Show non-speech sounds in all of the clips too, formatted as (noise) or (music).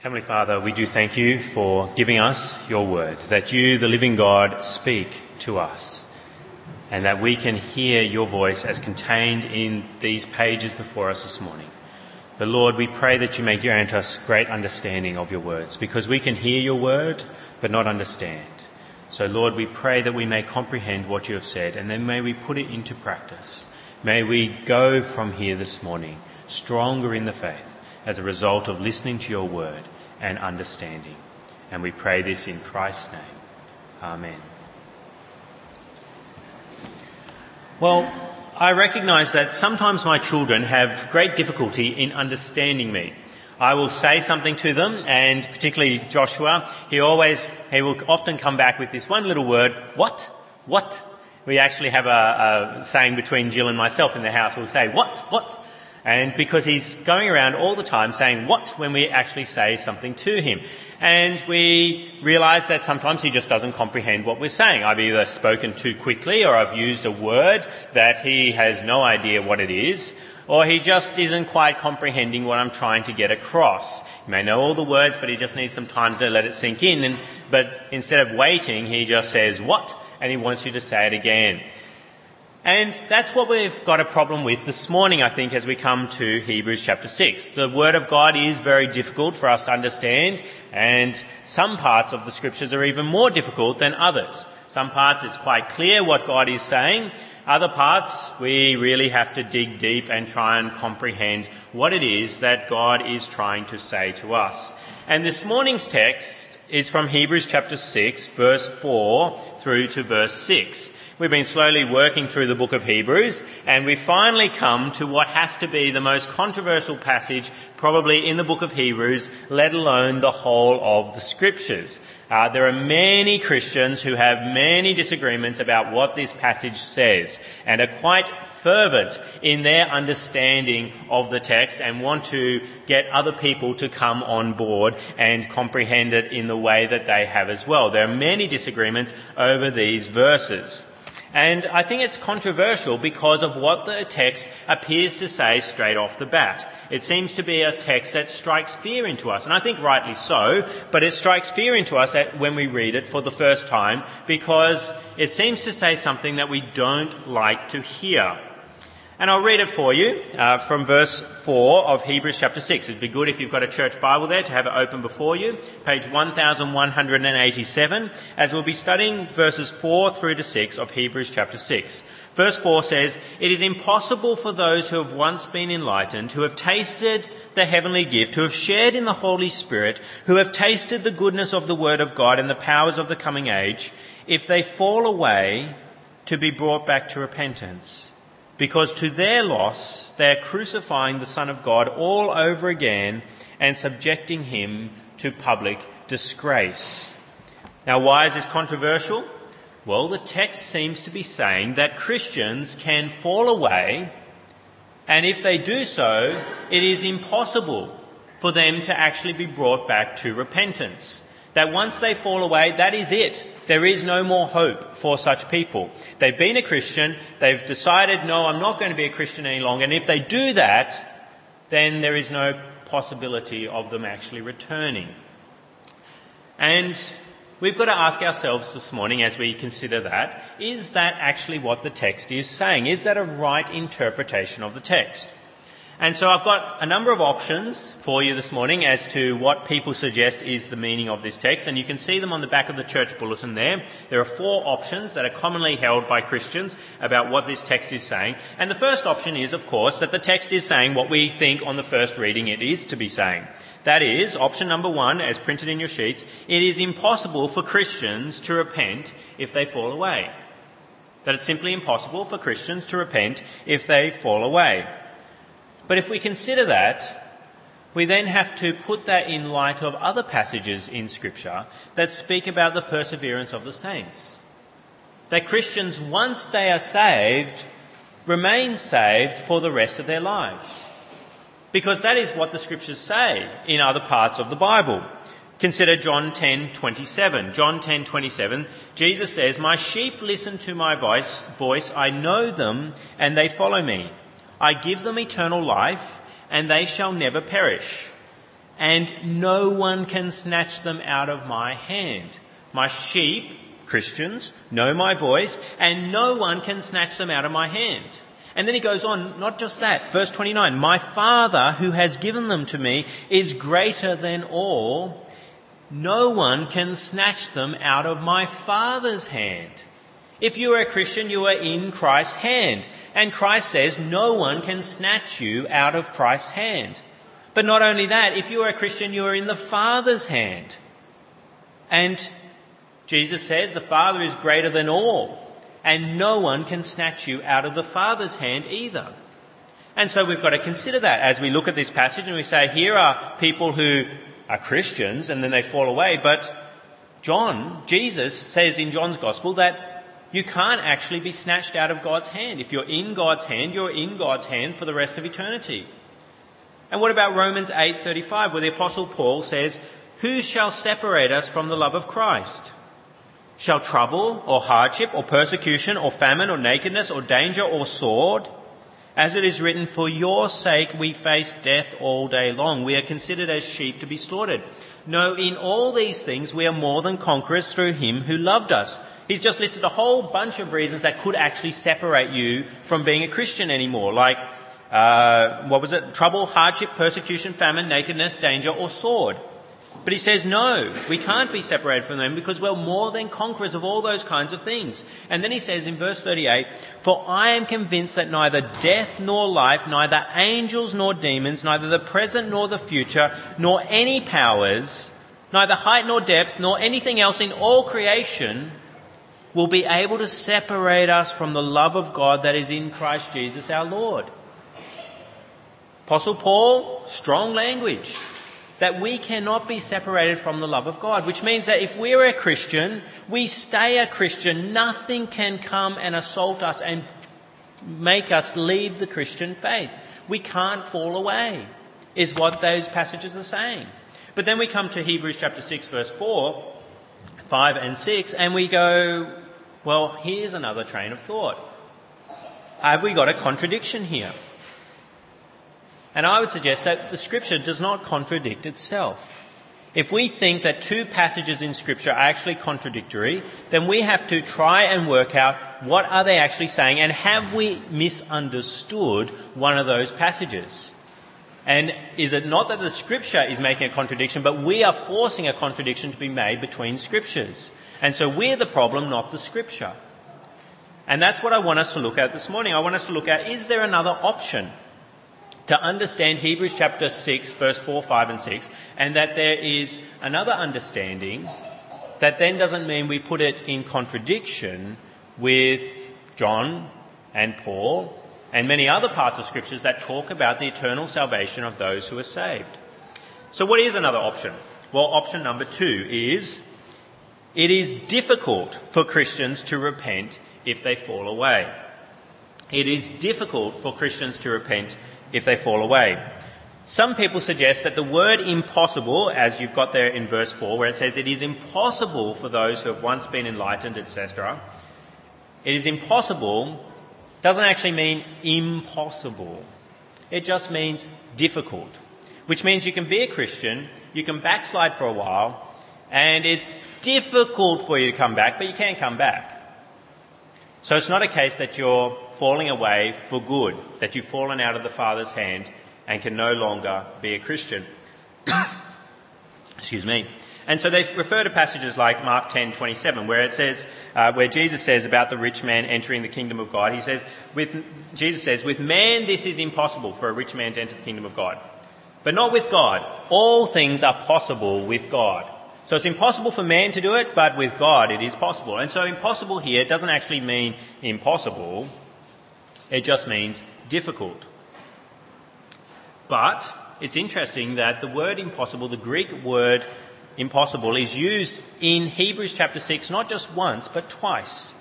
Heavenly Father, we do thank you for giving us your word, that you, the living God, speak to us, and that we can hear your voice as contained in these pages before us this morning. But Lord, we pray that you may grant us great understanding of your words, because we can hear your word, but not understand. So Lord, we pray that we may comprehend what you have said, and then may we put it into practice. May we go from here this morning stronger in the faith as a result of listening to your word and understanding. And we pray this in Christ's name. Amen. Well, I recognise that sometimes my children have great difficulty in understanding me. I will say something to them, and particularly Joshua, he always, he will often come back with this one little word, what? What? We actually have a, a saying between Jill and myself in the house. We'll say, what? What? And because he's going around all the time saying what when we actually say something to him. And we realize that sometimes he just doesn't comprehend what we're saying. I've either spoken too quickly or I've used a word that he has no idea what it is or he just isn't quite comprehending what I'm trying to get across. He may know all the words, but he just needs some time to let it sink in. And, but instead of waiting, he just says, what? And he wants you to say it again. And that's what we've got a problem with this morning, I think, as we come to Hebrews chapter 6. The Word of God is very difficult for us to understand, and some parts of the Scriptures are even more difficult than others. Some parts it's quite clear what God is saying. Other parts we really have to dig deep and try and comprehend what it is that God is trying to say to us. And this morning's text is from Hebrews chapter 6, verse 4 through to verse 6. We've been slowly working through the book of Hebrews, and we finally come to what has to be the most controversial passage probably in the book of Hebrews, let alone the whole of the scriptures. Uh, there are many Christians who have many disagreements about what this passage says and are quite fervent in their understanding of the text and want to get other people to come on board and comprehend it in the way that they have as well. There are many disagreements over these verses. And I think it's controversial because of what the text appears to say straight off the bat. It seems to be a text that strikes fear into us, and I think rightly so, but it strikes fear into us when we read it for the first time because it seems to say something that we don't like to hear. And I'll read it for you uh, from verse 4 of Hebrews chapter 6. It'd be good if you've got a church Bible there to have it open before you. Page 1187, as we'll be studying verses 4 through to 6 of Hebrews chapter 6. Verse 4 says, It is impossible for those who have once been enlightened, who have tasted the heavenly gift, who have shared in the Holy Spirit, who have tasted the goodness of the Word of God and the powers of the coming age, if they fall away, to be brought back to repentance because to their loss they are crucifying the Son of God all over again and subjecting him to public disgrace. Now, why is this controversial? Well, the text seems to be saying that Christians can fall away, and if they do so, it is impossible for them to actually be brought back to repentance. That once they fall away, that is it. There is no more hope for such people. They've been a Christian, they've decided, no, I'm not going to be a Christian any longer, and if they do that, then there is no possibility of them actually returning. And we've got to ask ourselves this morning as we consider that, is that actually what the text is saying? Is that a right interpretation of the text? And so I've got a number of options for you this morning as to what people suggest is the meaning of this text, and you can see them on the back of the church bulletin there. There are four options that are commonly held by Christians about what this text is saying. And the first option is, of course, that the text is saying what we think on the first reading it is to be saying. That is, option number one, as printed in your sheets, it is impossible for Christians to repent if they fall away. That it's simply impossible for Christians to repent if they fall away. But if we consider that, we then have to put that in light of other passages in Scripture that speak about the perseverance of the saints. That Christians, once they are saved, remain saved for the rest of their lives. Because that is what the Scriptures say in other parts of the Bible. Consider John 10:27. John 10:27, Jesus says, "My sheep listen to my voice, voice, I know them and they follow me." I give them eternal life, and they shall never perish, and no one can snatch them out of my hand. My sheep, Christians, know my voice, and no one can snatch them out of my hand. And then he goes on, not just that, verse 29, my Father who has given them to me is greater than all. No one can snatch them out of my Father's hand. If you are a Christian, you are in Christ's hand. And Christ says no one can snatch you out of Christ's hand. But not only that, if you are a Christian, you are in the Father's hand. And Jesus says the Father is greater than all. And no one can snatch you out of the Father's hand either. And so we've got to consider that as we look at this passage and we say, here are people who are Christians and then they fall away. But John, Jesus says in John's Gospel that you can't actually be snatched out of God's hand. If you're in God's hand, you're in God's hand for the rest of eternity. And what about Romans 8:35 where the apostle Paul says, "Who shall separate us from the love of Christ? Shall trouble or hardship or persecution or famine or nakedness or danger or sword? As it is written, for your sake we face death all day long. We are considered as sheep to be slaughtered." No, in all these things we are more than conquerors through him who loved us. He's just listed a whole bunch of reasons that could actually separate you from being a Christian anymore, like, uh, what was it? Trouble, hardship, persecution, famine, nakedness, danger, or sword. But he says, no, we can't be separated from them because we're more than conquerors of all those kinds of things. And then he says in verse 38, For I am convinced that neither death nor life, neither angels nor demons, neither the present nor the future, nor any powers, neither height nor depth, nor anything else in all creation will be able to separate us from the love of God that is in Christ Jesus our Lord. Apostle Paul, strong language that we cannot be separated from the love of God, which means that if we're a Christian, we stay a Christian. Nothing can come and assault us and make us leave the Christian faith. We can't fall away, is what those passages are saying. But then we come to Hebrews chapter 6, verse 4, 5 and 6, and we go, well, here's another train of thought. Have we got a contradiction here? And I would suggest that the scripture does not contradict itself. If we think that two passages in scripture are actually contradictory, then we have to try and work out what are they actually saying and have we misunderstood one of those passages? And is it not that the scripture is making a contradiction, but we are forcing a contradiction to be made between scriptures? And so we're the problem, not the scripture. And that's what I want us to look at this morning. I want us to look at is there another option to understand Hebrews chapter 6, verse 4, 5, and 6, and that there is another understanding that then doesn't mean we put it in contradiction with John and Paul and many other parts of scriptures that talk about the eternal salvation of those who are saved. So, what is another option? Well, option number two is it is difficult for Christians to repent if they fall away. It is difficult for Christians to repent if they fall away. Some people suggest that the word impossible, as you've got there in verse 4, where it says it is impossible for those who have once been enlightened, etc., it is impossible doesn't actually mean impossible. It just means difficult, which means you can be a Christian, you can backslide for a while, and it's difficult for you to come back, but you can come back. So it's not a case that you're falling away for good, that you've fallen out of the Father's hand and can no longer be a Christian. (coughs) Excuse me. And so they refer to passages like Mark 10, 27, where it says, uh, where Jesus says about the rich man entering the kingdom of God, he says, with, Jesus says, with man this is impossible for a rich man to enter the kingdom of God. But not with God. All things are possible with God. So it's impossible for man to do it, but with God it is possible. And so impossible here doesn't actually mean impossible. It just means difficult. But it's interesting that the word impossible, the Greek word impossible, is used in Hebrews chapter 6 not just once, but twice.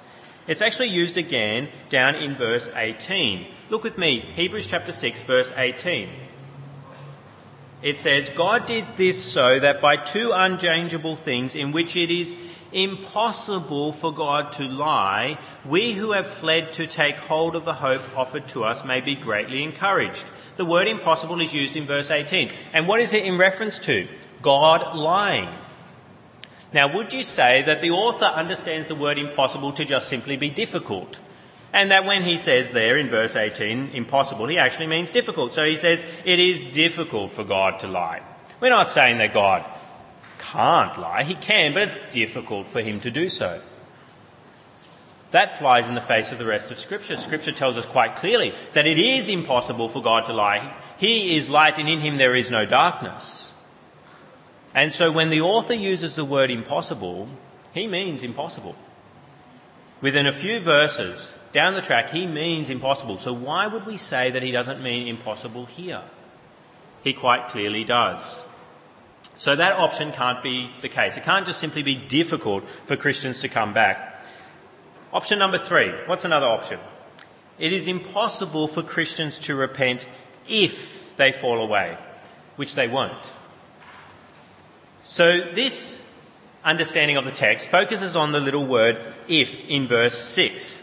It's actually used again down in verse 18. Look with me, Hebrews chapter 6, verse 18 it says, God did this so that by two unchangeable things in which it is impossible for God to lie, we who have fled to take hold of the hope offered to us may be greatly encouraged. the word impossible is used in verse 18. And what is it in reference to? God lying. Now, would you say that the author understands the word impossible to just simply be difficult? And that when he says there in verse 18, impossible, he actually means difficult. So he says, it is difficult for God to lie. We're not saying that God can't lie. He can, but it's difficult for him to do so. That flies in the face of the rest of Scripture. Scripture tells us quite clearly that it is impossible for God to lie. He is light and in him there is no darkness. And so when the author uses the word impossible, he means impossible. Within a few verses down the track, he means impossible. So why would we say that he doesn't mean impossible here? He quite clearly does. So that option can't be the case. It can't just simply be difficult for Christians to come back. Option number three. What's another option? It is impossible for Christians to repent if they fall away, which they won't. So this understanding of the text focuses on the little word if in verse 6.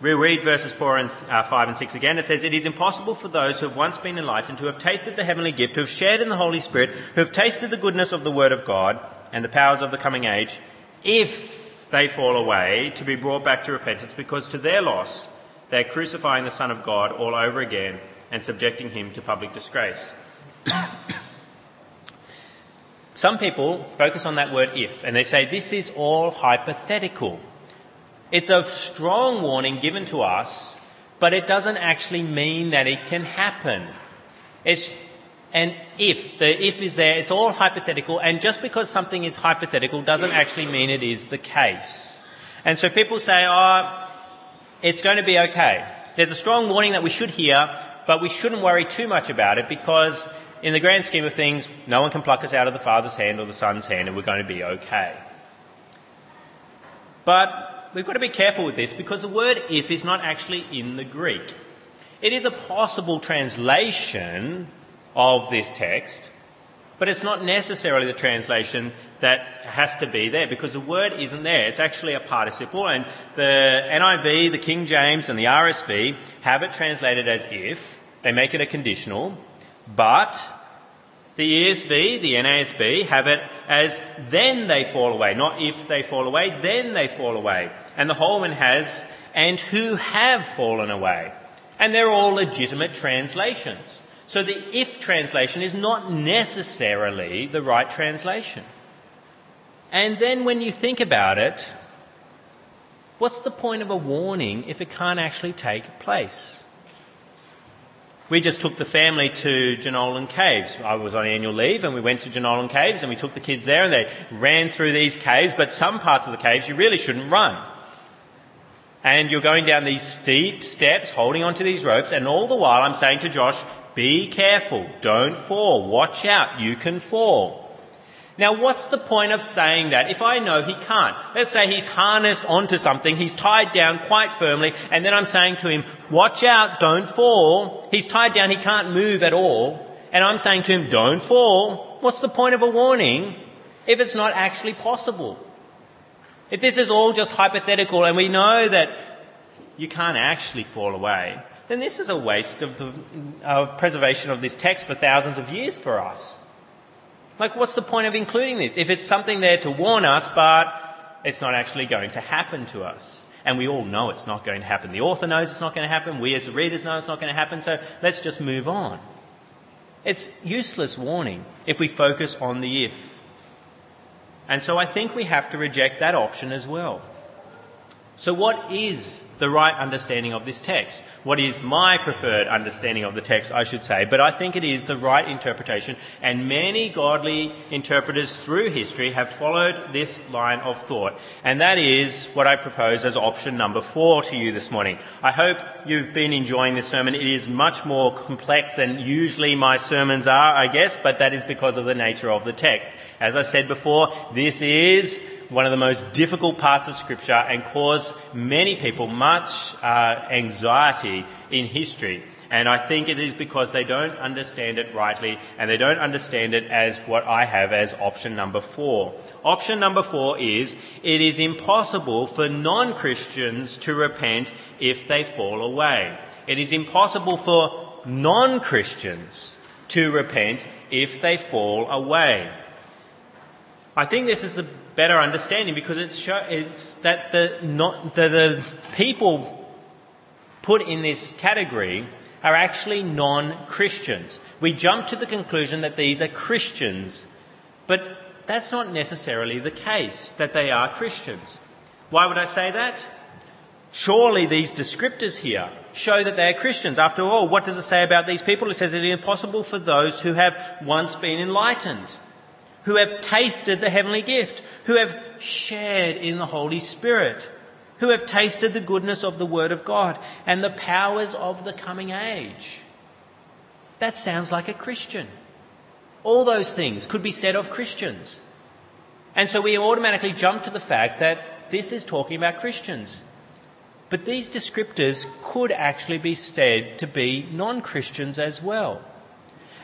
We'll read verses 4 and uh, 5 and 6 again. It says, It is impossible for those who have once been enlightened, who have tasted the heavenly gift, who have shared in the Holy Spirit, who have tasted the goodness of the Word of God and the powers of the coming age, if they fall away to be brought back to repentance because to their loss they're crucifying the Son of God all over again and subjecting him to public disgrace. (coughs) Some people focus on that word if and they say this is all hypothetical. It's a strong warning given to us, but it doesn't actually mean that it can happen. It's and if, the if is there, it's all hypothetical, and just because something is hypothetical doesn't actually mean it is the case. And so people say, oh, it's going to be okay. There's a strong warning that we should hear, but we shouldn't worry too much about it because in the grand scheme of things, no one can pluck us out of the Father's hand or the Son's hand and we're going to be okay. But we've got to be careful with this because the word if is not actually in the Greek. It is a possible translation of this text, but it's not necessarily the translation that has to be there because the word isn't there. It's actually a participle, and the NIV, the King James, and the RSV have it translated as if. They make it a conditional, but the ESV, the NASB, have it as then they fall away, not if they fall away, then they fall away. And the Holman has, and who have fallen away. And they're all legitimate translations. So the if translation is not necessarily the right translation. And then when you think about it, what's the point of a warning if it can't actually take place? We just took the family to Jenolan Caves. I was on annual leave and we went to Jenolan Caves and we took the kids there and they ran through these caves, but some parts of the caves you really shouldn't run. And you're going down these steep steps, holding onto these ropes, and all the while I'm saying to Josh, be careful. Don't fall. Watch out. You can fall. Now, what's the point of saying that if I know he can't? Let's say he's harnessed onto something, he's tied down quite firmly, and then I'm saying to him, watch out, don't fall. He's tied down, he can't move at all, and I'm saying to him, don't fall. What's the point of a warning if it's not actually possible? If this is all just hypothetical and we know that you can't actually fall away, then this is a waste of the uh, preservation of this text for thousands of years for us. Like, what's the point of including this? If it's something there to warn us, but it's not actually going to happen to us. And we all know it's not going to happen. The author knows it's not going to happen. We as readers know it's not going to happen. So let's just move on. It's useless warning if we focus on the if. And so I think we have to reject that option as well. So what is the right understanding of this text. What is my preferred understanding of the text, I should say, but I think it is the right interpretation, and many godly interpreters through history have followed this line of thought, and that is what I propose as option number four to you this morning. I hope you've been enjoying this sermon. It is much more complex than usually my sermons are, I guess, but that is because of the nature of the text. As I said before, this is one of the most difficult parts of Scripture and cause many people much uh, anxiety in history. And I think it is because they don't understand it rightly and they don't understand it as what I have as option number four. Option number four is it is impossible for non Christians to repent if they fall away. It is impossible for non Christians to repent if they fall away. I think this is the better understanding because it's, show, it's that the, not, the, the people put in this category are actually non Christians. We jump to the conclusion that these are Christians, but that's not necessarily the case, that they are Christians. Why would I say that? Surely these descriptors here show that they are Christians. After all, what does it say about these people? It says it is impossible for those who have once been enlightened, who have tasted the heavenly gift, who have shared in the Holy Spirit, who have tasted the goodness of the Word of God and the powers of the coming age. That sounds like a Christian. All those things could be said of Christians. And so we automatically jump to the fact that this is talking about Christians. But these descriptors could actually be said to be non Christians as well.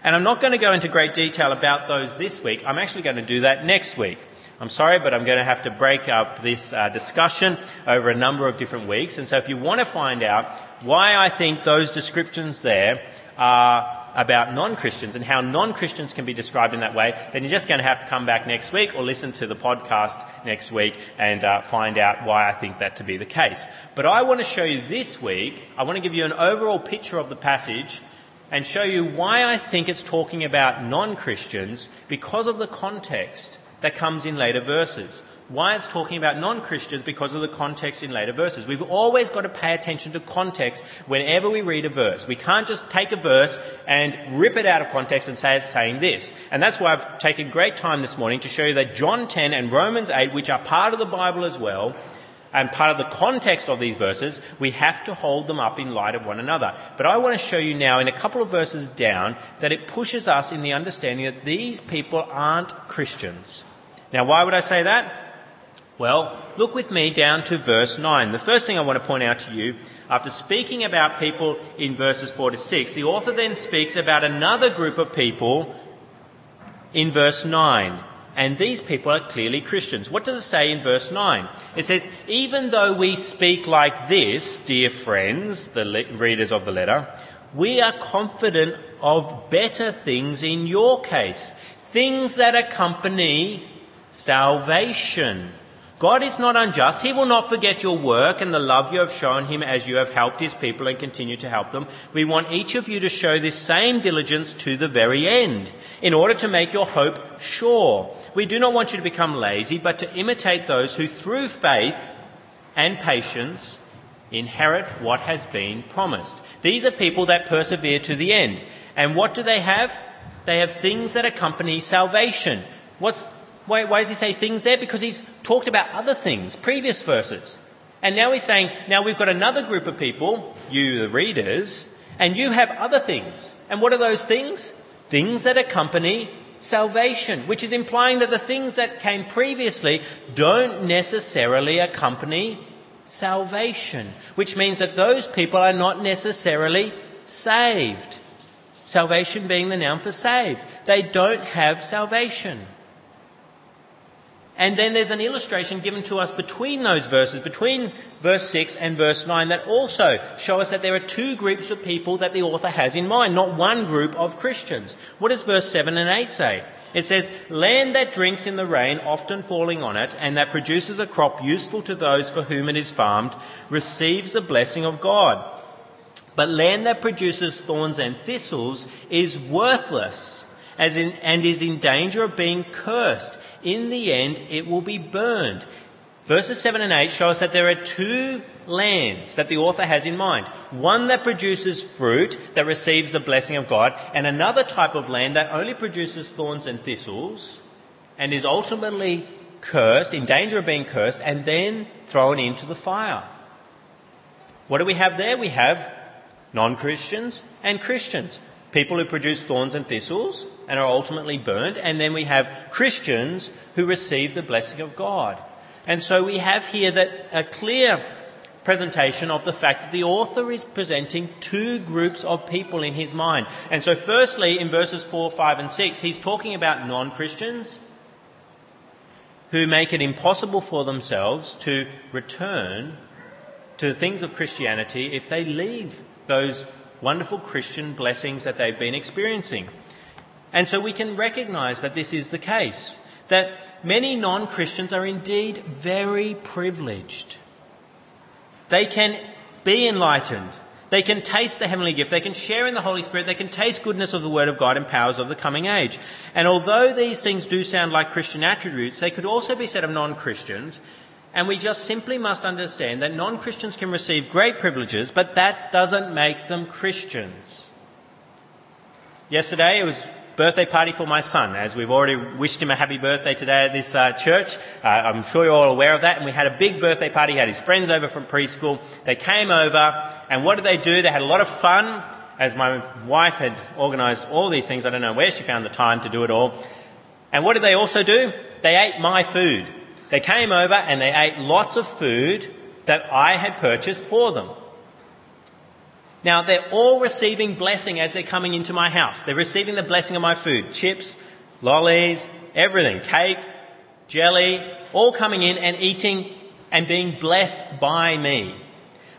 And I'm not going to go into great detail about those this week. I'm actually going to do that next week. I'm sorry, but I'm going to have to break up this uh, discussion over a number of different weeks. And so if you want to find out why I think those descriptions there are about non-Christians and how non-Christians can be described in that way, then you're just going to have to come back next week or listen to the podcast next week and uh, find out why I think that to be the case. But I want to show you this week, I want to give you an overall picture of the passage and show you why I think it's talking about non-Christians because of the context that comes in later verses why it's talking about non Christians because of the context in later verses. We've always got to pay attention to context whenever we read a verse. We can't just take a verse and rip it out of context and say it's saying this. And that's why I've taken great time this morning to show you that John 10 and Romans 8, which are part of the Bible as well, and part of the context of these verses, we have to hold them up in light of one another. But I want to show you now, in a couple of verses down, that it pushes us in the understanding that these people aren't Christians. Now, why would I say that? Well, look with me down to verse 9. The first thing I want to point out to you, after speaking about people in verses 4 to 6, the author then speaks about another group of people in verse 9. And these people are clearly Christians. What does it say in verse 9? It says, Even though we speak like this, dear friends, the le- readers of the letter, we are confident of better things in your case, things that accompany salvation. God is not unjust. He will not forget your work and the love you have shown him as you have helped his people and continue to help them. We want each of you to show this same diligence to the very end in order to make your hope sure. We do not want you to become lazy, but to imitate those who through faith and patience inherit what has been promised. These are people that persevere to the end. And what do they have? They have things that accompany salvation. What's why, why does he say things there? Because he's talked about other things, previous verses. And now he's saying, now we've got another group of people, you the readers, and you have other things. And what are those things? Things that accompany salvation, which is implying that the things that came previously don't necessarily accompany salvation, which means that those people are not necessarily saved. Salvation being the noun for saved. They don't have salvation. And then there's an illustration given to us between those verses, between verse 6 and verse 9, that also show us that there are two groups of people that the author has in mind, not one group of Christians. What does verse 7 and 8 say? It says, Land that drinks in the rain, often falling on it, and that produces a crop useful to those for whom it is farmed, receives the blessing of God. But land that produces thorns and thistles is worthless in, and is in danger of being cursed in the end it will be burned. Verses 7 and 8 show us that there are two lands that the author has in mind. One that produces fruit that receives the blessing of God, and another type of land that only produces thorns and thistles and is ultimately cursed, in danger of being cursed, and then thrown into the fire. What do we have there? We have non Christians and Christians people who produce thorns and thistles and are ultimately burnt. and then we have Christians who receive the blessing of God. And so we have here that a clear presentation of the fact that the author is presenting two groups of people in his mind. And so firstly, in verses 4, 5 and 6, he's talking about non-Christians who make it impossible for themselves to return to the things of Christianity if they leave those wonderful Christian blessings that they've been experiencing. And so we can recognize that this is the case, that many non Christians are indeed very privileged. They can be enlightened. They can taste the heavenly gift. They can share in the Holy Spirit. They can taste goodness of the Word of God and powers of the coming age. And although these things do sound like Christian attributes, they could also be said of non Christians. And we just simply must understand that non Christians can receive great privileges, but that doesn't make them Christians. Yesterday it was birthday party for my son, as we've already wished him a happy birthday today at this uh, church. Uh, I'm sure you're all aware of that. And we had a big birthday party. He had his friends over from preschool. They came over, and what did they do? They had a lot of fun, as my wife had organised all these things. I don't know where she found the time to do it all. And what did they also do? They ate my food. They came over and they ate lots of food that I had purchased for them. Now, they're all receiving blessing as they're coming into my house. They're receiving the blessing of my food chips, lollies, everything, cake, jelly, all coming in and eating and being blessed by me.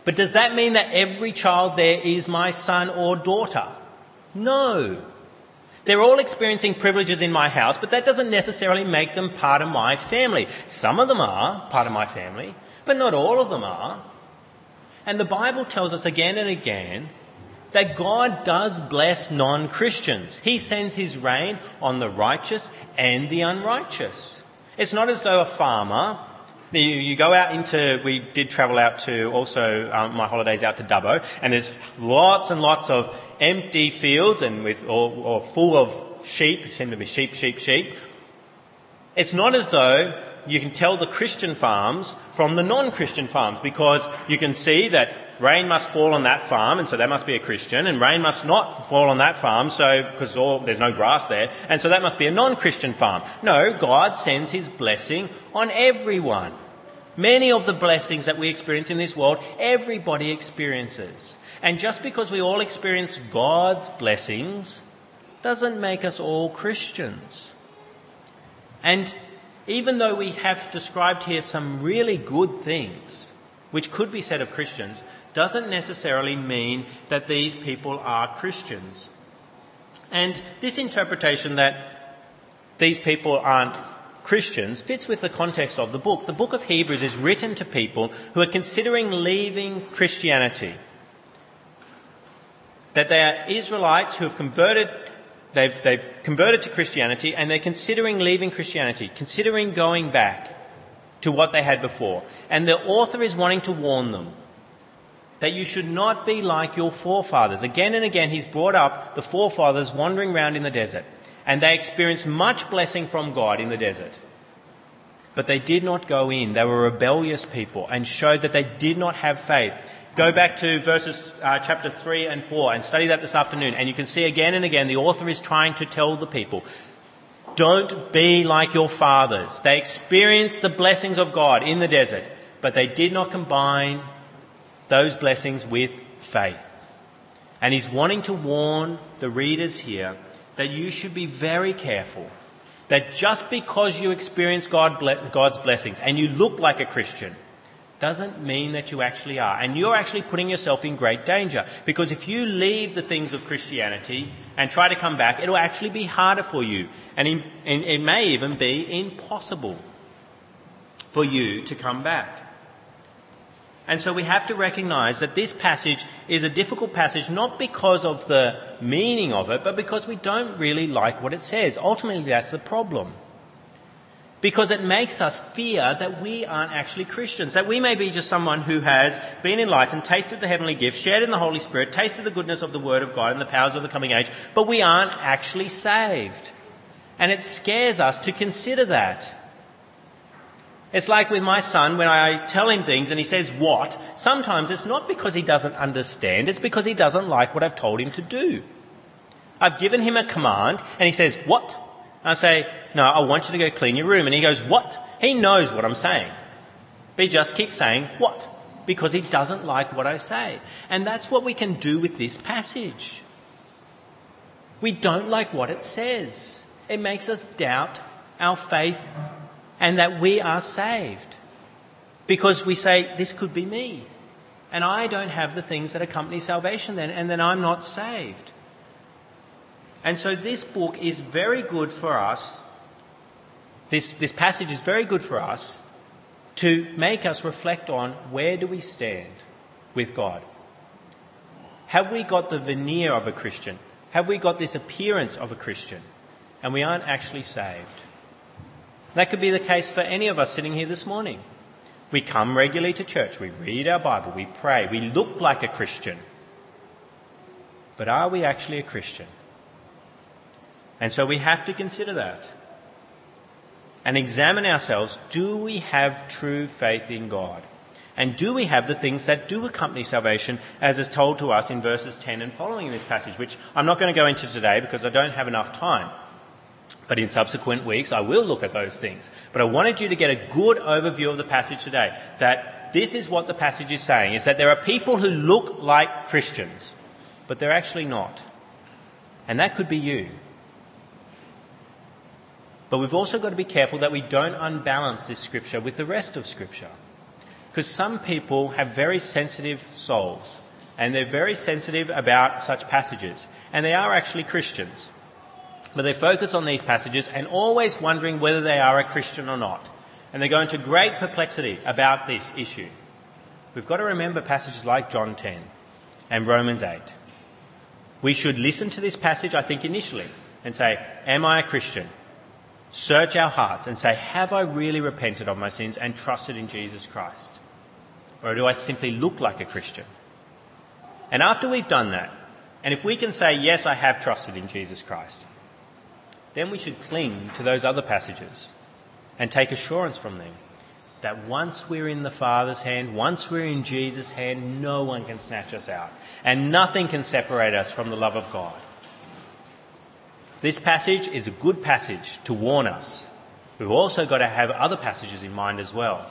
But does that mean that every child there is my son or daughter? No. They're all experiencing privileges in my house, but that doesn't necessarily make them part of my family. Some of them are part of my family, but not all of them are. And the Bible tells us again and again that God does bless non Christians. He sends his rain on the righteous and the unrighteous. It's not as though a farmer, you, go out into, we did travel out to also um, my holidays out to Dubbo, and there's lots and lots of empty fields and with, or, or full of sheep, it seem to be sheep, sheep, sheep. It's not as though you can tell the Christian farms from the non-Christian farms because you can see that rain must fall on that farm and so that must be a Christian and rain must not fall on that farm so because there's no grass there and so that must be a non-Christian farm. No, God sends his blessing on everyone. Many of the blessings that we experience in this world, everybody experiences. And just because we all experience God's blessings doesn't make us all Christians. And even though we have described here some really good things, which could be said of Christians, doesn't necessarily mean that these people are Christians. And this interpretation that these people aren't Christians fits with the context of the book. The book of Hebrews is written to people who are considering leaving Christianity. That they are Israelites who have converted they've, they've converted to Christianity and they're considering leaving Christianity, considering going back to what they had before. And the author is wanting to warn them that you should not be like your forefathers. Again and again, he's brought up the forefathers wandering around in the desert, and they experienced much blessing from God in the desert. But they did not go in. They were rebellious people and showed that they did not have faith. Go back to verses uh, chapter 3 and 4 and study that this afternoon, and you can see again and again the author is trying to tell the people don't be like your fathers. They experienced the blessings of God in the desert, but they did not combine those blessings with faith. And he's wanting to warn the readers here that you should be very careful. That just because you experience God, God's blessings and you look like a Christian, doesn't mean that you actually are. And you're actually putting yourself in great danger. Because if you leave the things of Christianity and try to come back, it'll actually be harder for you. And it may even be impossible for you to come back. And so we have to recognize that this passage is a difficult passage not because of the meaning of it, but because we don't really like what it says. Ultimately, that's the problem because it makes us fear that we aren't actually Christians, that we may be just someone who has been enlightened, tasted the heavenly gift, shared in the Holy Spirit, tasted the goodness of the Word of God and the powers of the coming age, but we aren't actually saved. And it scares us to consider that. It's like with my son when I tell him things and he says what, sometimes it's not because he doesn't understand, it's because he doesn't like what I've told him to do. I've given him a command and he says, what? I say, no, I want you to go clean your room. And he goes, what? He knows what I'm saying. But he just keeps saying, what? Because he doesn't like what I say. And that's what we can do with this passage. We don't like what it says. It makes us doubt our faith and that we are saved. Because we say, this could be me. And I don't have the things that accompany salvation then, and then I'm not saved. And so this book is very good for us. This, this passage is very good for us to make us reflect on where do we stand with God? Have we got the veneer of a Christian? Have we got this appearance of a Christian? And we aren't actually saved. That could be the case for any of us sitting here this morning. We come regularly to church, we read our Bible, we pray, we look like a Christian. But are we actually a Christian? And so we have to consider that and examine ourselves do we have true faith in God? And do we have the things that do accompany salvation, as is told to us in verses 10 and following in this passage, which I'm not going to go into today because I don't have enough time. But in subsequent weeks, I will look at those things. But I wanted you to get a good overview of the passage today. That this is what the passage is saying, is that there are people who look like Christians, but they're actually not. And that could be you. But we've also got to be careful that we don't unbalance this scripture with the rest of scripture. Because some people have very sensitive souls, and they're very sensitive about such passages, and they are actually Christians. But they focus on these passages and always wondering whether they are a Christian or not. And they go into great perplexity about this issue. We've got to remember passages like John 10 and Romans 8. We should listen to this passage, I think, initially and say, Am I a Christian? Search our hearts and say, Have I really repented of my sins and trusted in Jesus Christ? Or do I simply look like a Christian? And after we've done that, and if we can say, Yes, I have trusted in Jesus Christ, then we should cling to those other passages and take assurance from them that once we're in the Father's hand, once we're in Jesus' hand, no one can snatch us out. And nothing can separate us from the love of God. This passage is a good passage to warn us. We've also got to have other passages in mind as well.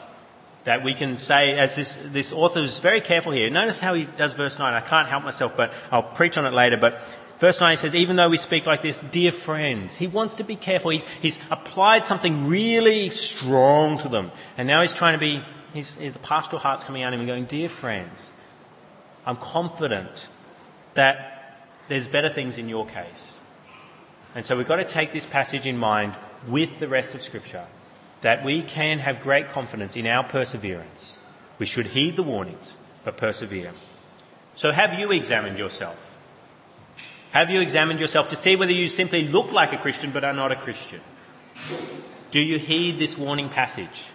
That we can say, as this, this author is very careful here. Notice how he does verse 9. I can't help myself, but I'll preach on it later. But Verse 9 says, even though we speak like this, dear friends, he wants to be careful. He's, he's applied something really strong to them. And now he's trying to be, his, pastoral heart's coming out of him and going, dear friends, I'm confident that there's better things in your case. And so we've got to take this passage in mind with the rest of Scripture, that we can have great confidence in our perseverance. We should heed the warnings, but persevere. So have you examined yourself? Have you examined yourself to see whether you simply look like a Christian but are not a Christian? Do you heed this warning passage?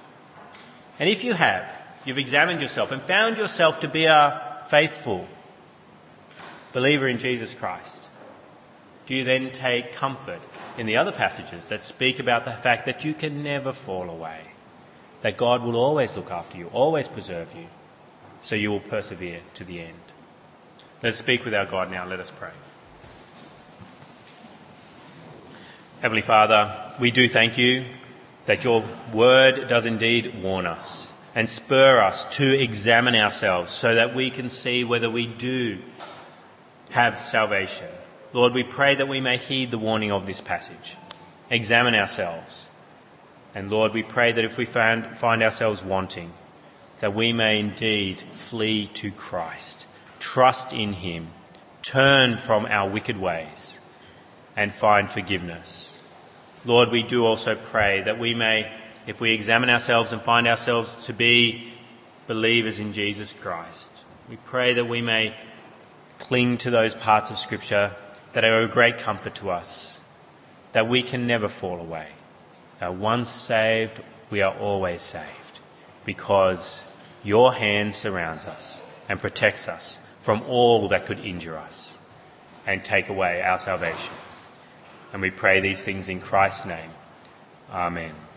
And if you have, you've examined yourself and found yourself to be a faithful believer in Jesus Christ, do you then take comfort in the other passages that speak about the fact that you can never fall away? That God will always look after you, always preserve you, so you will persevere to the end. Let's speak with our God now. Let us pray. Heavenly Father, we do thank you that your word does indeed warn us and spur us to examine ourselves so that we can see whether we do have salvation. Lord, we pray that we may heed the warning of this passage, examine ourselves. And Lord, we pray that if we find, find ourselves wanting, that we may indeed flee to Christ, trust in Him, turn from our wicked ways, and find forgiveness. Lord, we do also pray that we may, if we examine ourselves and find ourselves to be believers in Jesus Christ, we pray that we may cling to those parts of Scripture that are a great comfort to us, that we can never fall away. That once saved, we are always saved, because your hand surrounds us and protects us from all that could injure us and take away our salvation. And we pray these things in Christ's name. Amen.